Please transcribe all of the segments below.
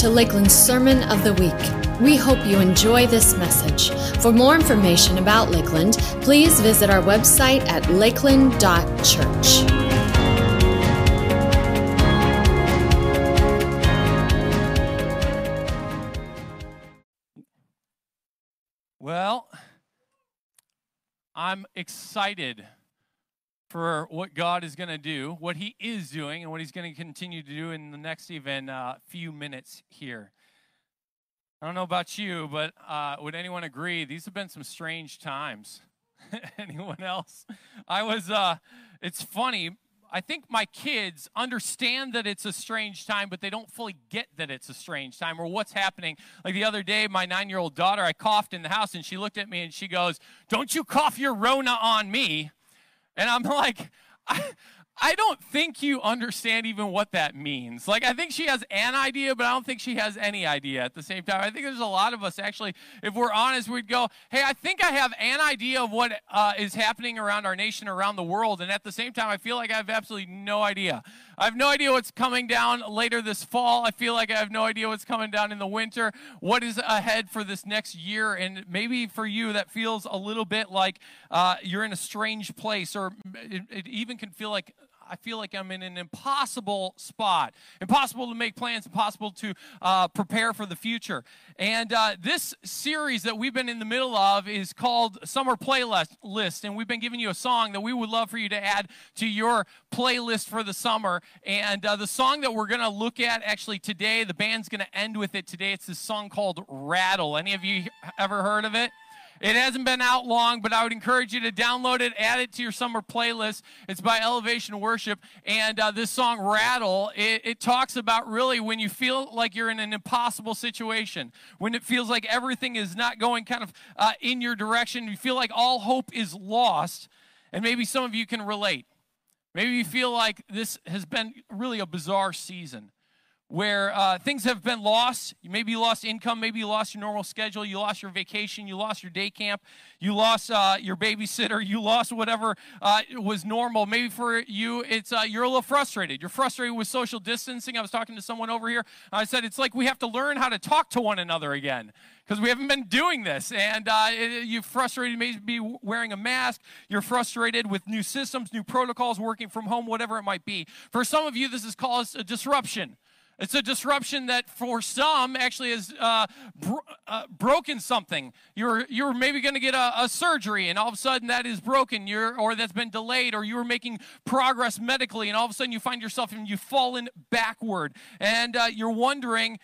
to Lakeland's Sermon of the Week. We hope you enjoy this message. For more information about Lakeland, please visit our website at lakeland.church. Well, I'm excited for what God is going to do, what He is doing, and what He's going to continue to do in the next even uh, few minutes here. I don't know about you, but uh, would anyone agree? These have been some strange times. anyone else? I was, uh, it's funny. I think my kids understand that it's a strange time, but they don't fully get that it's a strange time or what's happening. Like the other day, my nine year old daughter, I coughed in the house and she looked at me and she goes, Don't you cough your Rona on me. And I'm like, I, I don't think you understand even what that means. Like, I think she has an idea, but I don't think she has any idea at the same time. I think there's a lot of us actually, if we're honest, we'd go, hey, I think I have an idea of what uh, is happening around our nation, around the world. And at the same time, I feel like I have absolutely no idea. I have no idea what's coming down later this fall. I feel like I have no idea what's coming down in the winter. What is ahead for this next year? And maybe for you, that feels a little bit like uh, you're in a strange place, or it, it even can feel like I feel like I'm in an impossible spot. Impossible to make plans, impossible to uh, prepare for the future. And uh, this series that we've been in the middle of is called Summer Playlist. And we've been giving you a song that we would love for you to add to your playlist for the summer. And uh, the song that we're going to look at actually today, the band's going to end with it today. It's this song called Rattle. Any of you ever heard of it? It hasn't been out long, but I would encourage you to download it, add it to your summer playlist. It's by Elevation Worship. And uh, this song, Rattle, it, it talks about really when you feel like you're in an impossible situation, when it feels like everything is not going kind of uh, in your direction, you feel like all hope is lost. And maybe some of you can relate. Maybe you feel like this has been really a bizarre season where uh, things have been lost. Maybe you lost income, maybe you lost your normal schedule, you lost your vacation, you lost your day camp, you lost uh, your babysitter, you lost whatever uh, was normal. Maybe for you, it's uh, you're a little frustrated. You're frustrated with social distancing. I was talking to someone over here. I said it's like we have to learn how to talk to one another again because we haven't been doing this. And uh, you're frustrated, maybe wearing a mask. You're frustrated with new systems, new protocols, working from home, whatever it might be. For some of you, this has caused a disruption. It's a disruption that for some actually has uh, bro- uh, broken something. You're, you're maybe going to get a, a, surgery and all of a sudden that is broken you're, or that's been delayed or you were making progress medically and all of a sudden you find yourself and you've fallen backward and uh, you're wondering,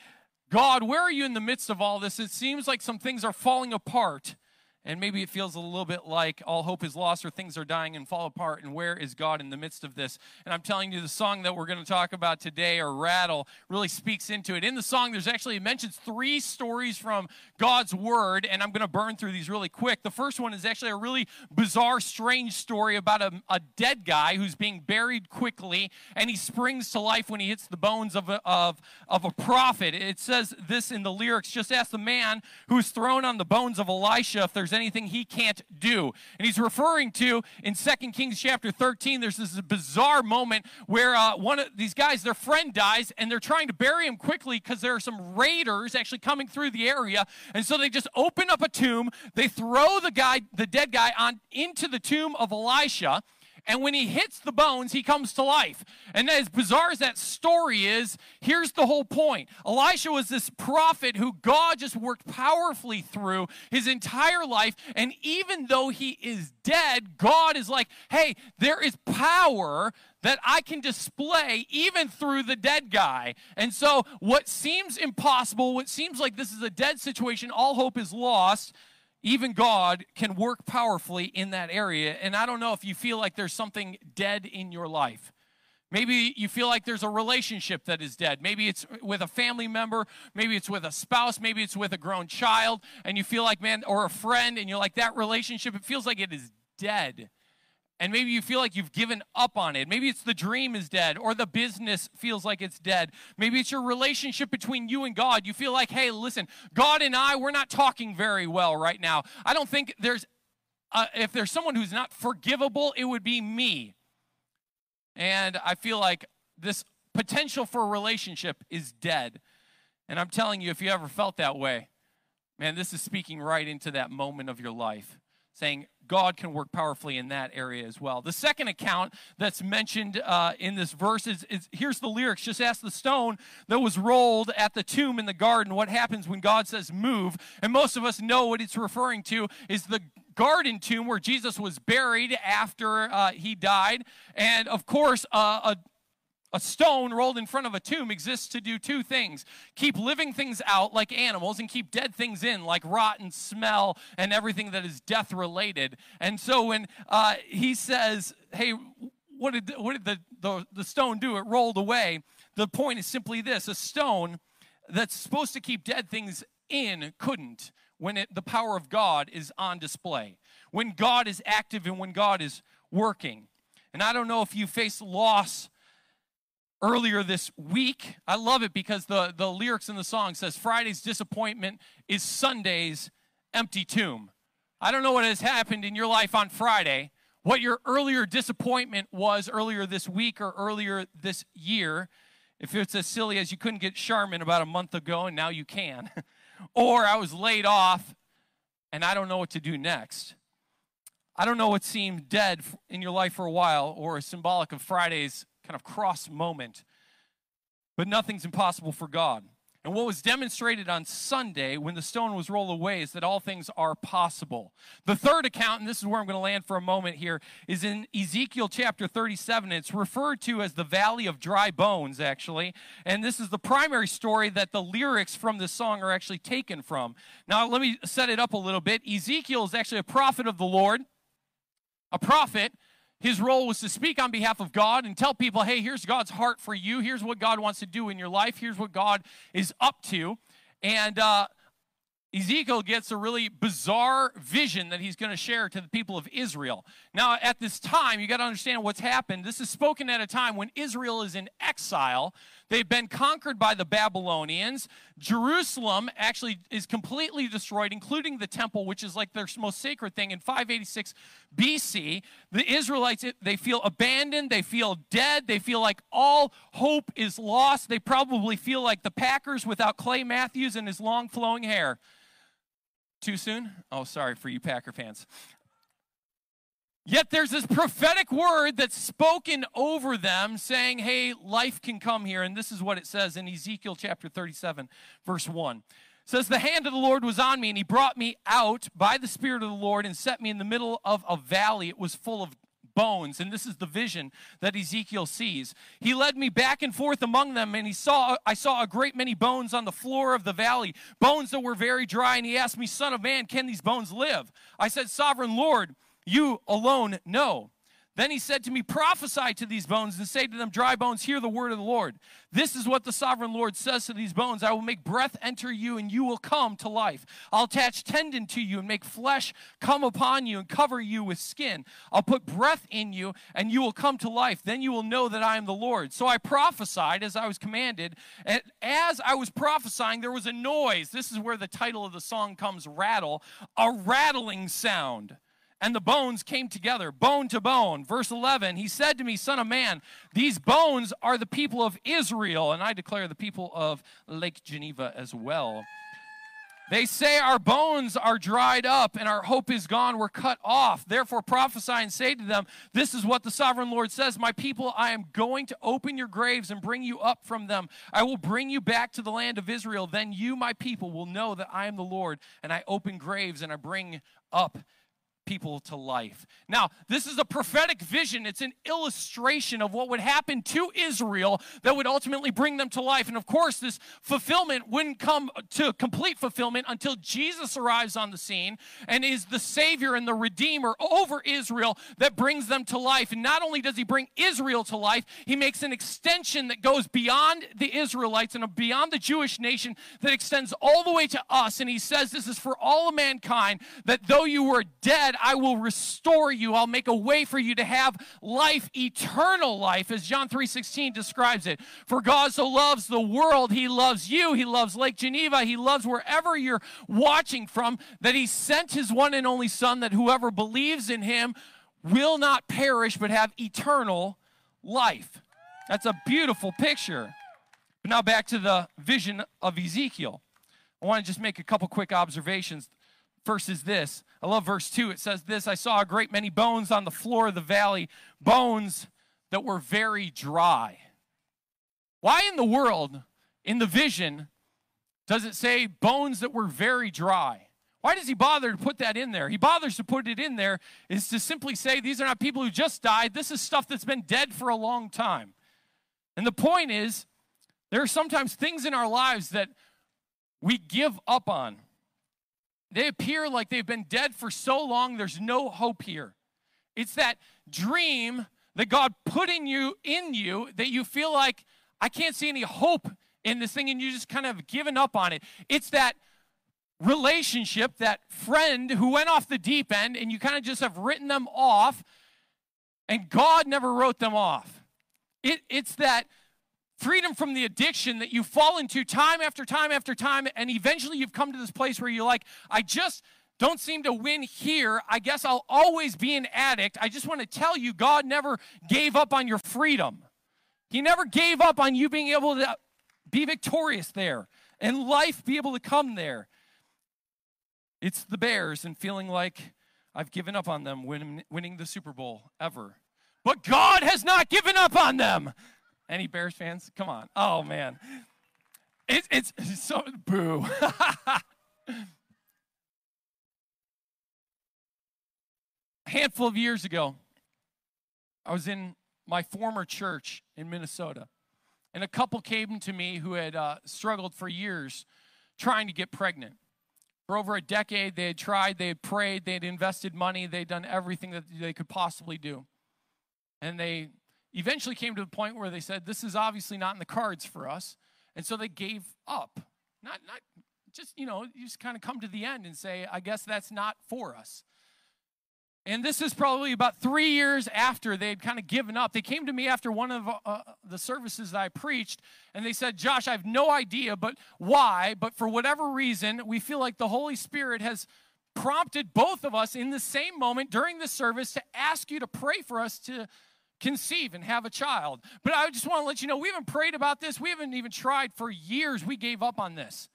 God, where are you in the midst of all this? It seems like some things are falling apart. And maybe it feels a little bit like all hope is lost or things are dying and fall apart. And where is God in the midst of this? And I'm telling you, the song that we're going to talk about today, or Rattle, really speaks into it. In the song, there's actually, it mentions three stories from God's Word. And I'm going to burn through these really quick. The first one is actually a really bizarre, strange story about a, a dead guy who's being buried quickly. And he springs to life when he hits the bones of a, of, of a prophet. It says this in the lyrics just ask the man who's thrown on the bones of Elisha if there's anything he can't do. And he's referring to in Second Kings chapter 13, there's this bizarre moment where uh, one of these guys, their friend dies, and they're trying to bury him quickly because there are some raiders actually coming through the area. And so they just open up a tomb, they throw the guy, the dead guy, on into the tomb of Elisha. And when he hits the bones, he comes to life. And as bizarre as that story is, here's the whole point Elisha was this prophet who God just worked powerfully through his entire life. And even though he is dead, God is like, hey, there is power that I can display even through the dead guy. And so, what seems impossible, what seems like this is a dead situation, all hope is lost even God can work powerfully in that area. And I don't know if you feel like there's something dead in your life. Maybe you feel like there's a relationship that is dead. Maybe it's with a family member. Maybe it's with a spouse. Maybe it's with a grown child. And you feel like, man, or a friend, and you're like, that relationship, it feels like it is dead and maybe you feel like you've given up on it. Maybe it's the dream is dead or the business feels like it's dead. Maybe it's your relationship between you and God. You feel like, hey, listen, God and I, we're not talking very well right now. I don't think there's, uh, if there's someone who's not forgivable, it would be me. And I feel like this potential for a relationship is dead. And I'm telling you, if you ever felt that way, man, this is speaking right into that moment of your life, saying God can work powerfully in that area as well. The second account that's mentioned uh, in this verse is, is here's the lyrics just ask the stone that was rolled at the tomb in the garden what happens when God says move. And most of us know what it's referring to is the garden tomb where Jesus was buried after uh, he died. And of course, uh, a a stone rolled in front of a tomb exists to do two things keep living things out like animals and keep dead things in like rot and smell and everything that is death related. And so when uh, he says, Hey, what did, what did the, the, the stone do? It rolled away. The point is simply this a stone that's supposed to keep dead things in couldn't when it, the power of God is on display, when God is active and when God is working. And I don't know if you face loss earlier this week. I love it because the, the lyrics in the song says Friday's disappointment is Sunday's empty tomb. I don't know what has happened in your life on Friday, what your earlier disappointment was earlier this week or earlier this year. If it's as silly as you couldn't get Charmin about a month ago and now you can, or I was laid off and I don't know what to do next. I don't know what seemed dead in your life for a while or symbolic of Friday's kind of cross moment. But nothing's impossible for God. And what was demonstrated on Sunday when the stone was rolled away is that all things are possible. The third account, and this is where I'm going to land for a moment here, is in Ezekiel chapter 37. It's referred to as the Valley of Dry Bones, actually. And this is the primary story that the lyrics from this song are actually taken from. Now, let me set it up a little bit. Ezekiel is actually a prophet of the Lord, a prophet his role was to speak on behalf of God and tell people, hey, here's God's heart for you. Here's what God wants to do in your life. Here's what God is up to. And uh, Ezekiel gets a really bizarre vision that he's going to share to the people of Israel. Now, at this time, you got to understand what's happened. This is spoken at a time when Israel is in exile. They've been conquered by the Babylonians. Jerusalem actually is completely destroyed, including the temple, which is like their most sacred thing in 586 BC. The Israelites, they feel abandoned. They feel dead. They feel like all hope is lost. They probably feel like the Packers without Clay Matthews and his long flowing hair. Too soon? Oh, sorry for you Packer fans. Yet there's this prophetic word that's spoken over them saying, hey, life can come here. And this is what it says in Ezekiel chapter 37, verse 1. It says, The hand of the Lord was on me, and he brought me out by the Spirit of the Lord and set me in the middle of a valley. It was full of bones and this is the vision that Ezekiel sees he led me back and forth among them and he saw I saw a great many bones on the floor of the valley bones that were very dry and he asked me son of man can these bones live I said sovereign lord you alone know. Then he said to me, Prophesy to these bones and say to them, Dry bones, hear the word of the Lord. This is what the sovereign Lord says to these bones I will make breath enter you, and you will come to life. I'll attach tendon to you and make flesh come upon you and cover you with skin. I'll put breath in you, and you will come to life. Then you will know that I am the Lord. So I prophesied as I was commanded. And as I was prophesying, there was a noise. This is where the title of the song comes rattle, a rattling sound and the bones came together, bone to bone. Verse 11, he said to me, Son of man, these bones are the people of Israel, and I declare the people of Lake Geneva as well. They say, Our bones are dried up and our hope is gone. We're cut off. Therefore, prophesy and say to them, This is what the sovereign Lord says My people, I am going to open your graves and bring you up from them. I will bring you back to the land of Israel. Then you, my people, will know that I am the Lord, and I open graves and I bring up people to life. Now, this is a prophetic vision. It's an illustration of what would happen to Israel that would ultimately bring them to life. And of course, this fulfillment wouldn't come to complete fulfillment until Jesus arrives on the scene and is the Savior and the Redeemer over Israel that brings them to life. And not only does he bring Israel to life, he makes an extension that goes beyond the Israelites and beyond the Jewish nation that extends all the way to us. And he says this is for all of mankind that though you were dead, I will restore you. I'll make a way for you to have life, eternal life, as John 3:16 describes it. For God so loves the world, he loves you, he loves Lake Geneva, he loves wherever you're watching from, that he sent his one and only son that whoever believes in him will not perish but have eternal life. That's a beautiful picture. But now back to the vision of Ezekiel. I want to just make a couple quick observations. Is this. I love verse 2. It says this I saw a great many bones on the floor of the valley, bones that were very dry. Why in the world, in the vision, does it say bones that were very dry? Why does he bother to put that in there? He bothers to put it in there is to simply say these are not people who just died. This is stuff that's been dead for a long time. And the point is, there are sometimes things in our lives that we give up on. They appear like they've been dead for so long, there's no hope here. It's that dream that God put in you in you that you feel like I can't see any hope in this thing and you just kind of given up on it. It's that relationship, that friend who went off the deep end and you kind of just have written them off and God never wrote them off. It, it's that freedom from the addiction that you fall into time after time after time and eventually you've come to this place where you're like i just don't seem to win here. I guess i'll always be an addict. I just want to tell you god never gave up on your freedom. He never gave up on you being able to be victorious there and life be able to come there. It's the bears and feeling like i've given up on them winning the super bowl ever. But god has not given up on them any Bears fans? Come on. Oh, man. It's, it's, so, boo. A handful of years ago, I was in my former church in Minnesota, and a couple came to me who had uh, struggled for years trying to get pregnant. For over a decade, they had tried, they had prayed, they had invested money, they had done everything that they could possibly do. And they eventually came to the point where they said, This is obviously not in the cards for us. And so they gave up. Not, not just, you know, you just kind of come to the end and say, I guess that's not for us. And this is probably about three years after they'd kind of given up. They came to me after one of uh, the services that I preached, and they said, Josh, I have no idea but why, but for whatever reason, we feel like the Holy Spirit has prompted both of us in the same moment during the service to ask you to pray for us to conceive and have a child. But I just want to let you know we haven't prayed about this. We haven't even tried for years. We gave up on this.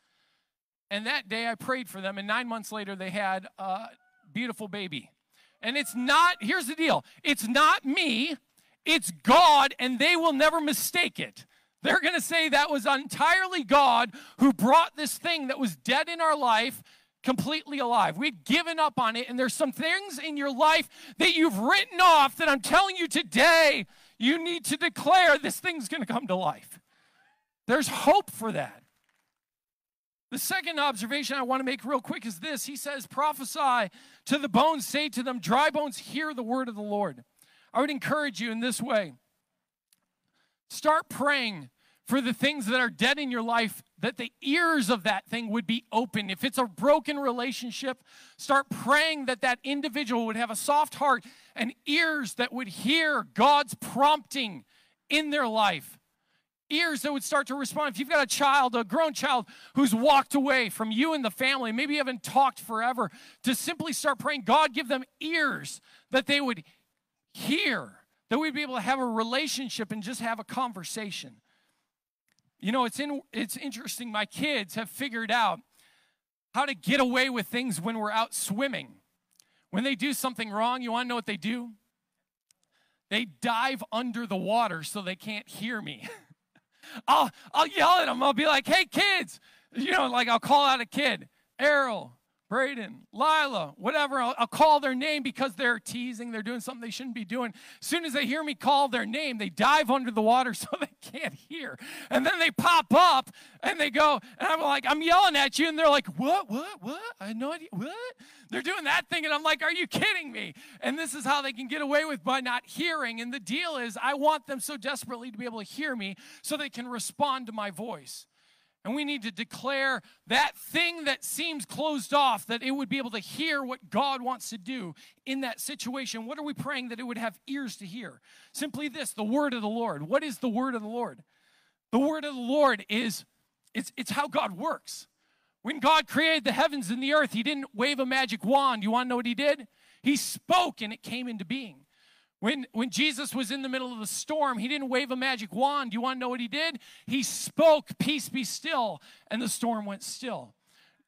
And that day I prayed for them, and nine months later they had a beautiful baby. And it's not, here's the deal it's not me, it's God, and they will never mistake it. They're going to say that was entirely God who brought this thing that was dead in our life completely alive. We've given up on it, and there's some things in your life that you've written off that I'm telling you today, you need to declare this thing's going to come to life. There's hope for that. The second observation I want to make real quick is this He says, prophesy to the bones, say to them, dry bones, hear the word of the Lord. I would encourage you in this way start praying for the things that are dead in your life, that the ears of that thing would be open. If it's a broken relationship, start praying that that individual would have a soft heart and ears that would hear God's prompting in their life. Ears that would start to respond. If you've got a child, a grown child who's walked away from you and the family, maybe you haven't talked forever, to simply start praying, God, give them ears that they would hear, that we'd be able to have a relationship and just have a conversation. You know, it's, in, it's interesting. My kids have figured out how to get away with things when we're out swimming. When they do something wrong, you want to know what they do? They dive under the water so they can't hear me. I'll, I'll yell at them. I'll be like, hey, kids. You know, like I'll call out a kid, Errol, Braden, Lila, whatever. I'll, I'll, call their name because they're teasing. They're doing something they shouldn't be doing. As soon as they hear me call their name, they dive under the water so they can't hear. And then they pop up and they go, and I'm like, I'm yelling at you. And they're like, what, what, what? I had no idea. What? They're doing that thing. And I'm like, are you kidding me? And this is how they can get away with by not hearing. And the deal is, I want them so desperately to be able to hear me so they can respond to my voice. And we need to declare that thing that seems closed off, that it would be able to hear what God wants to do in that situation. What are we praying that it would have ears to hear? Simply this the word of the Lord. What is the word of the Lord? The word of the Lord is it's, it's how God works. When God created the heavens and the earth, He didn't wave a magic wand. You want to know what He did? He spoke and it came into being. When, when Jesus was in the middle of the storm, he didn't wave a magic wand. You want to know what he did? He spoke, Peace be still, and the storm went still.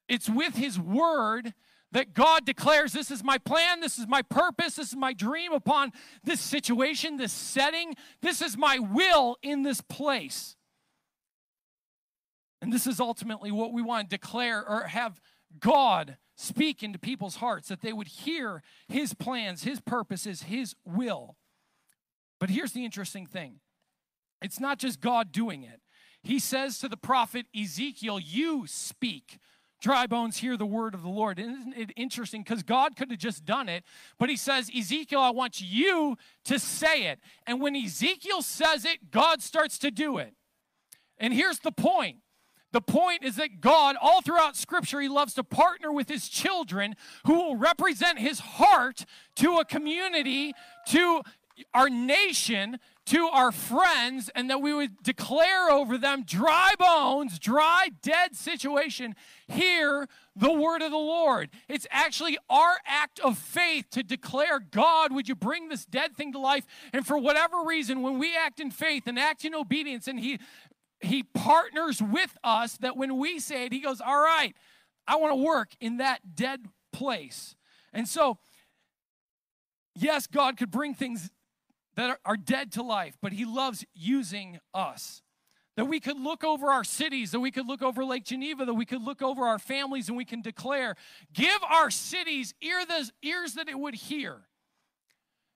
It's with his word that God declares this is my plan, this is my purpose, this is my dream upon this situation, this setting, this is my will in this place. And this is ultimately what we want to declare or have God speak into people's hearts, that they would hear his plans, his purposes, his will. But here's the interesting thing it's not just God doing it. He says to the prophet Ezekiel, You speak. Dry bones hear the word of the Lord. Isn't it interesting? Because God could have just done it, but he says, Ezekiel, I want you to say it. And when Ezekiel says it, God starts to do it. And here's the point the point is that God, all throughout Scripture, He loves to partner with His children who will represent His heart to a community, to our nation, to our friends, and that we would declare over them dry bones, dry, dead situation. Hear the word of the Lord. It's actually our act of faith to declare, God, would you bring this dead thing to life? And for whatever reason, when we act in faith and act in obedience, and He he partners with us that when we say it, he goes, All right, I want to work in that dead place. And so, yes, God could bring things that are, dead to life, but he loves using us. That we could look over our cities, that we could look over Lake Geneva, that we could look over our families and we can declare, give our cities ear ears that it would hear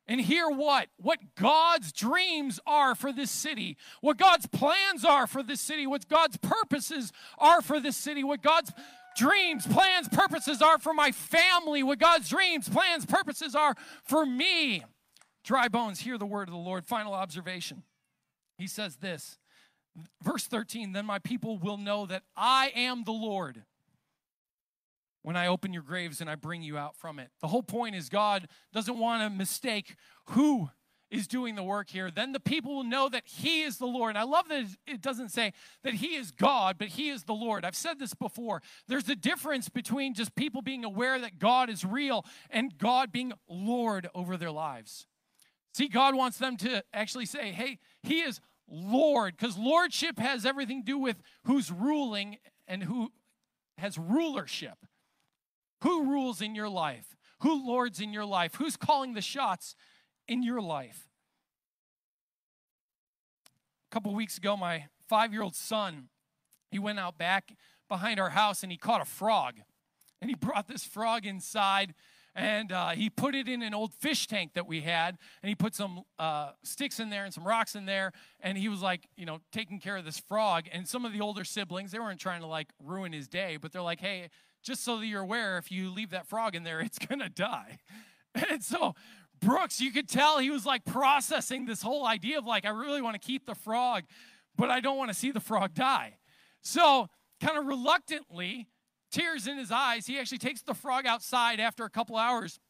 and hear what? What God's dreams are for this city, what God's plans are for this city, what God's purposes are for this city, what God's dreams, plans, purposes are for my family, what God's dreams, plans, purposes are for me. Dry bones, hear the word of the Lord. Final observation. He says this, verse 13, then my people will know that I am the Lord when I open your graves and I bring you out from it. The whole point is God doesn't want to mistake who is doing the work here. Then the people will know that He is the Lord. And I love that it doesn't say that He is God, but He is the Lord. I've said this before. There's a difference between just people being aware that God is real and God being Lord over their lives. See, God wants them to actually say, hey, He is Lord, because lordship has everything to do with who's ruling and who has rulership. Who rules in your life? Who lords in your life? Who's calling the shots in your life? A couple weeks ago, my five year old son, he went out back behind our house and he caught a frog. And he brought this frog inside and uh, he put it in an old fish tank that we had and he put some uh, sticks in there and some rocks in there and he was like you know taking care of this frog and some of the older siblings they weren't trying to like ruin his day but they're like hey just so that you're aware, if you leave that frog in there, it's going to die. And so, Brooks, you could tell he was like processing this whole idea of like, I really want to keep the frog, but I don't want to see the frog die. So, kind of reluctantly, tears in his eyes, he actually takes the frog outside after a couple hours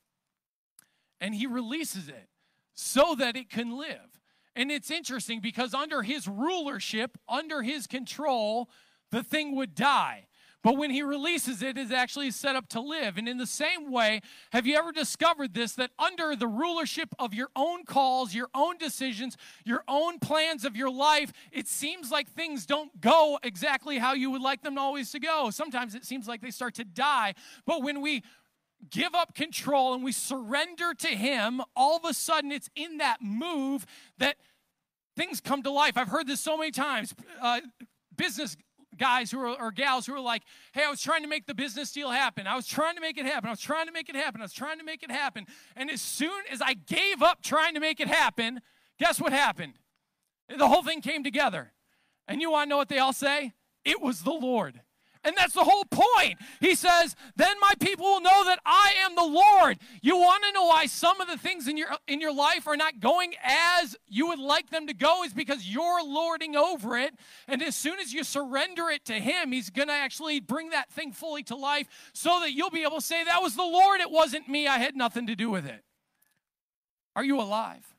and he releases it so that it can live. And it's interesting because under his rulership, under his control, the thing would die. But when he releases it, it's actually set up to live. And in the same way, have you ever discovered this that under the rulership of your own calls, your own decisions, your own plans of your life, it seems like things don't go exactly how you would like them always to go. Sometimes it seems like they start to die. But when we give up control and we surrender to Him, all of a sudden it's in that move that things come to life. I've heard this so many times. Uh, business guys who are or gals who are like, hey, I was trying to make the business deal happen. I was trying to make it happen. I was trying to make it happen. I was trying to make it happen. And as soon as I gave up trying to make it happen, guess what happened? The whole thing came together. And you want to know what they all say? It was the Lord. And that's the whole point. He says, Then my people will know that I am the Lord. You want to know why some of the things in your in your life are not going as you would like them to go is because you're lording over it. And as soon as you surrender it to him, he's going to actually bring that thing fully to life so that you'll be able to say, That was the Lord, it wasn't me. I had nothing to do with it. Are you alive?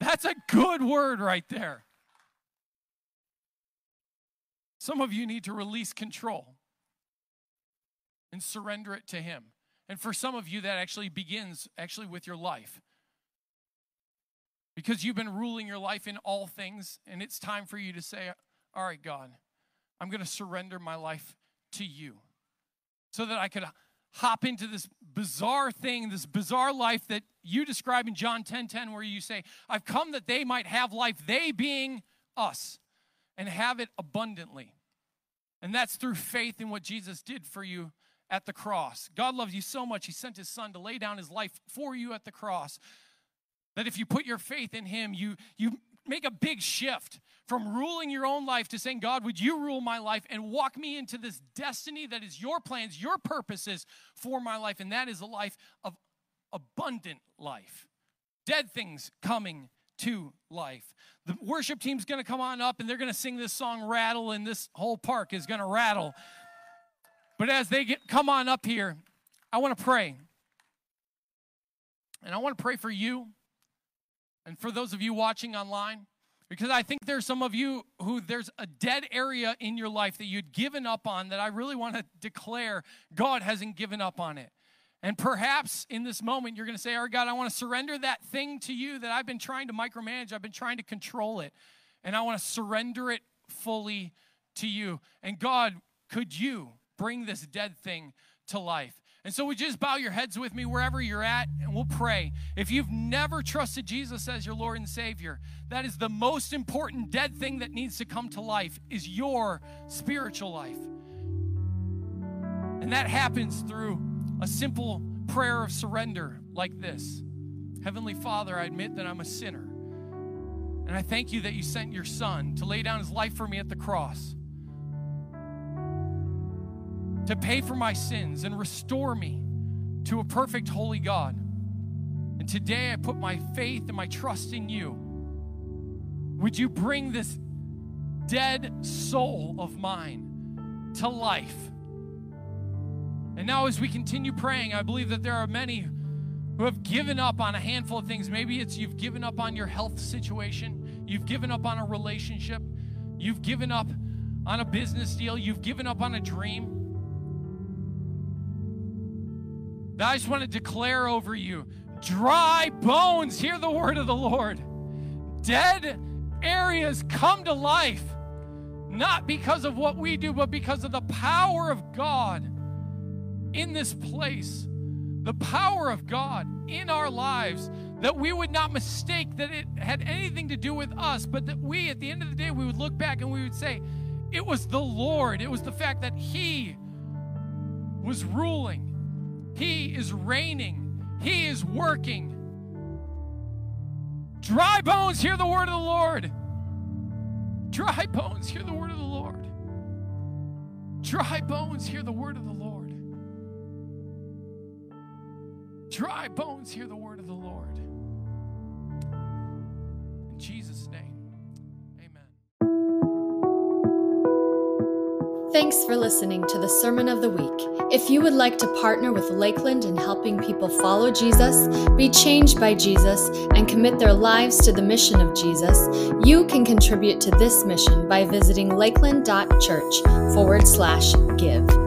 That's a good word right there. Some of you need to release control and surrender it to Him. And for some of you, that actually begins actually with your life. because you've been ruling your life in all things, and it's time for you to say, All right, God, I'm going to surrender my life to you so that I could hop into this bizarre thing, this bizarre life that you describe in John 10 10, where you say, I've come that they might have life, they being us, and have it abundantly. And that's through faith in what Jesus did for you at the cross. God loves you so much, He sent His Son to lay down His life for you at the cross. That if you put your faith in Him, you, you make a big shift from ruling your own life to saying, God, would you rule my life and walk me into this destiny that is your plans, your purposes for my life? And that is a life of abundant life. Dead things coming to life. The worship team's gonna come on up and they're gonna sing this song Rattle, and this whole park is gonna rattle. But as they get come on up here, I wanna pray. And I wanna pray for you and for those of you watching online. Because I think there's some of you who there's a dead area in your life that you'd given up on that I really want to declare God hasn't given up on it. And perhaps in this moment, you're going to say, All right, God, I want to surrender that thing to you that I've been trying to micromanage. I've been trying to control it. And I want to surrender it fully to you. And God, could you bring this dead thing to life? And so, would you just bow your heads with me wherever you're at and we'll pray. If you've never trusted Jesus as your Lord and Savior, that is the most important dead thing that needs to come to life is your spiritual life. And that happens through a simple prayer of surrender like this Heavenly Father, I admit that I'm a sinner. And I thank you that you sent your Son to lay down his life for me at the cross to pay for my sins and restore me to a perfect, holy God. And today I put my faith and my trust in you. Would you bring this dead soul of mine to life? And now, as we continue praying, I believe that there are many who have given up on a handful of things. Maybe it's you've given up on your health situation, you've given up on a relationship, you've given up on a business deal, you've given up on a dream. I just want to declare over you dry bones, hear the word of the Lord. Dead areas come to life, not because of what we do, but because of the power of God in this place. The power of God in our lives, that we would not mistake that it had anything to do with us, but that we, at the end of the day, we would look back and we would say, it was the Lord. It was the fact that He was ruling he is reigning, He is working. Dry bones, hear the word of the Lord. Dry bones, hear the word of the Lord. Dry bones, hear the word of the Lord. Dry bones, hear the word of the Lord. In Jesus' name. Amen. Thanks for listening to the Sermon of the Week. If you would like to partner with Lakeland in helping people follow Jesus, be changed by Jesus, and commit their lives to the mission of Jesus, you can contribute to this mission by visiting lakeland.church forward slash give.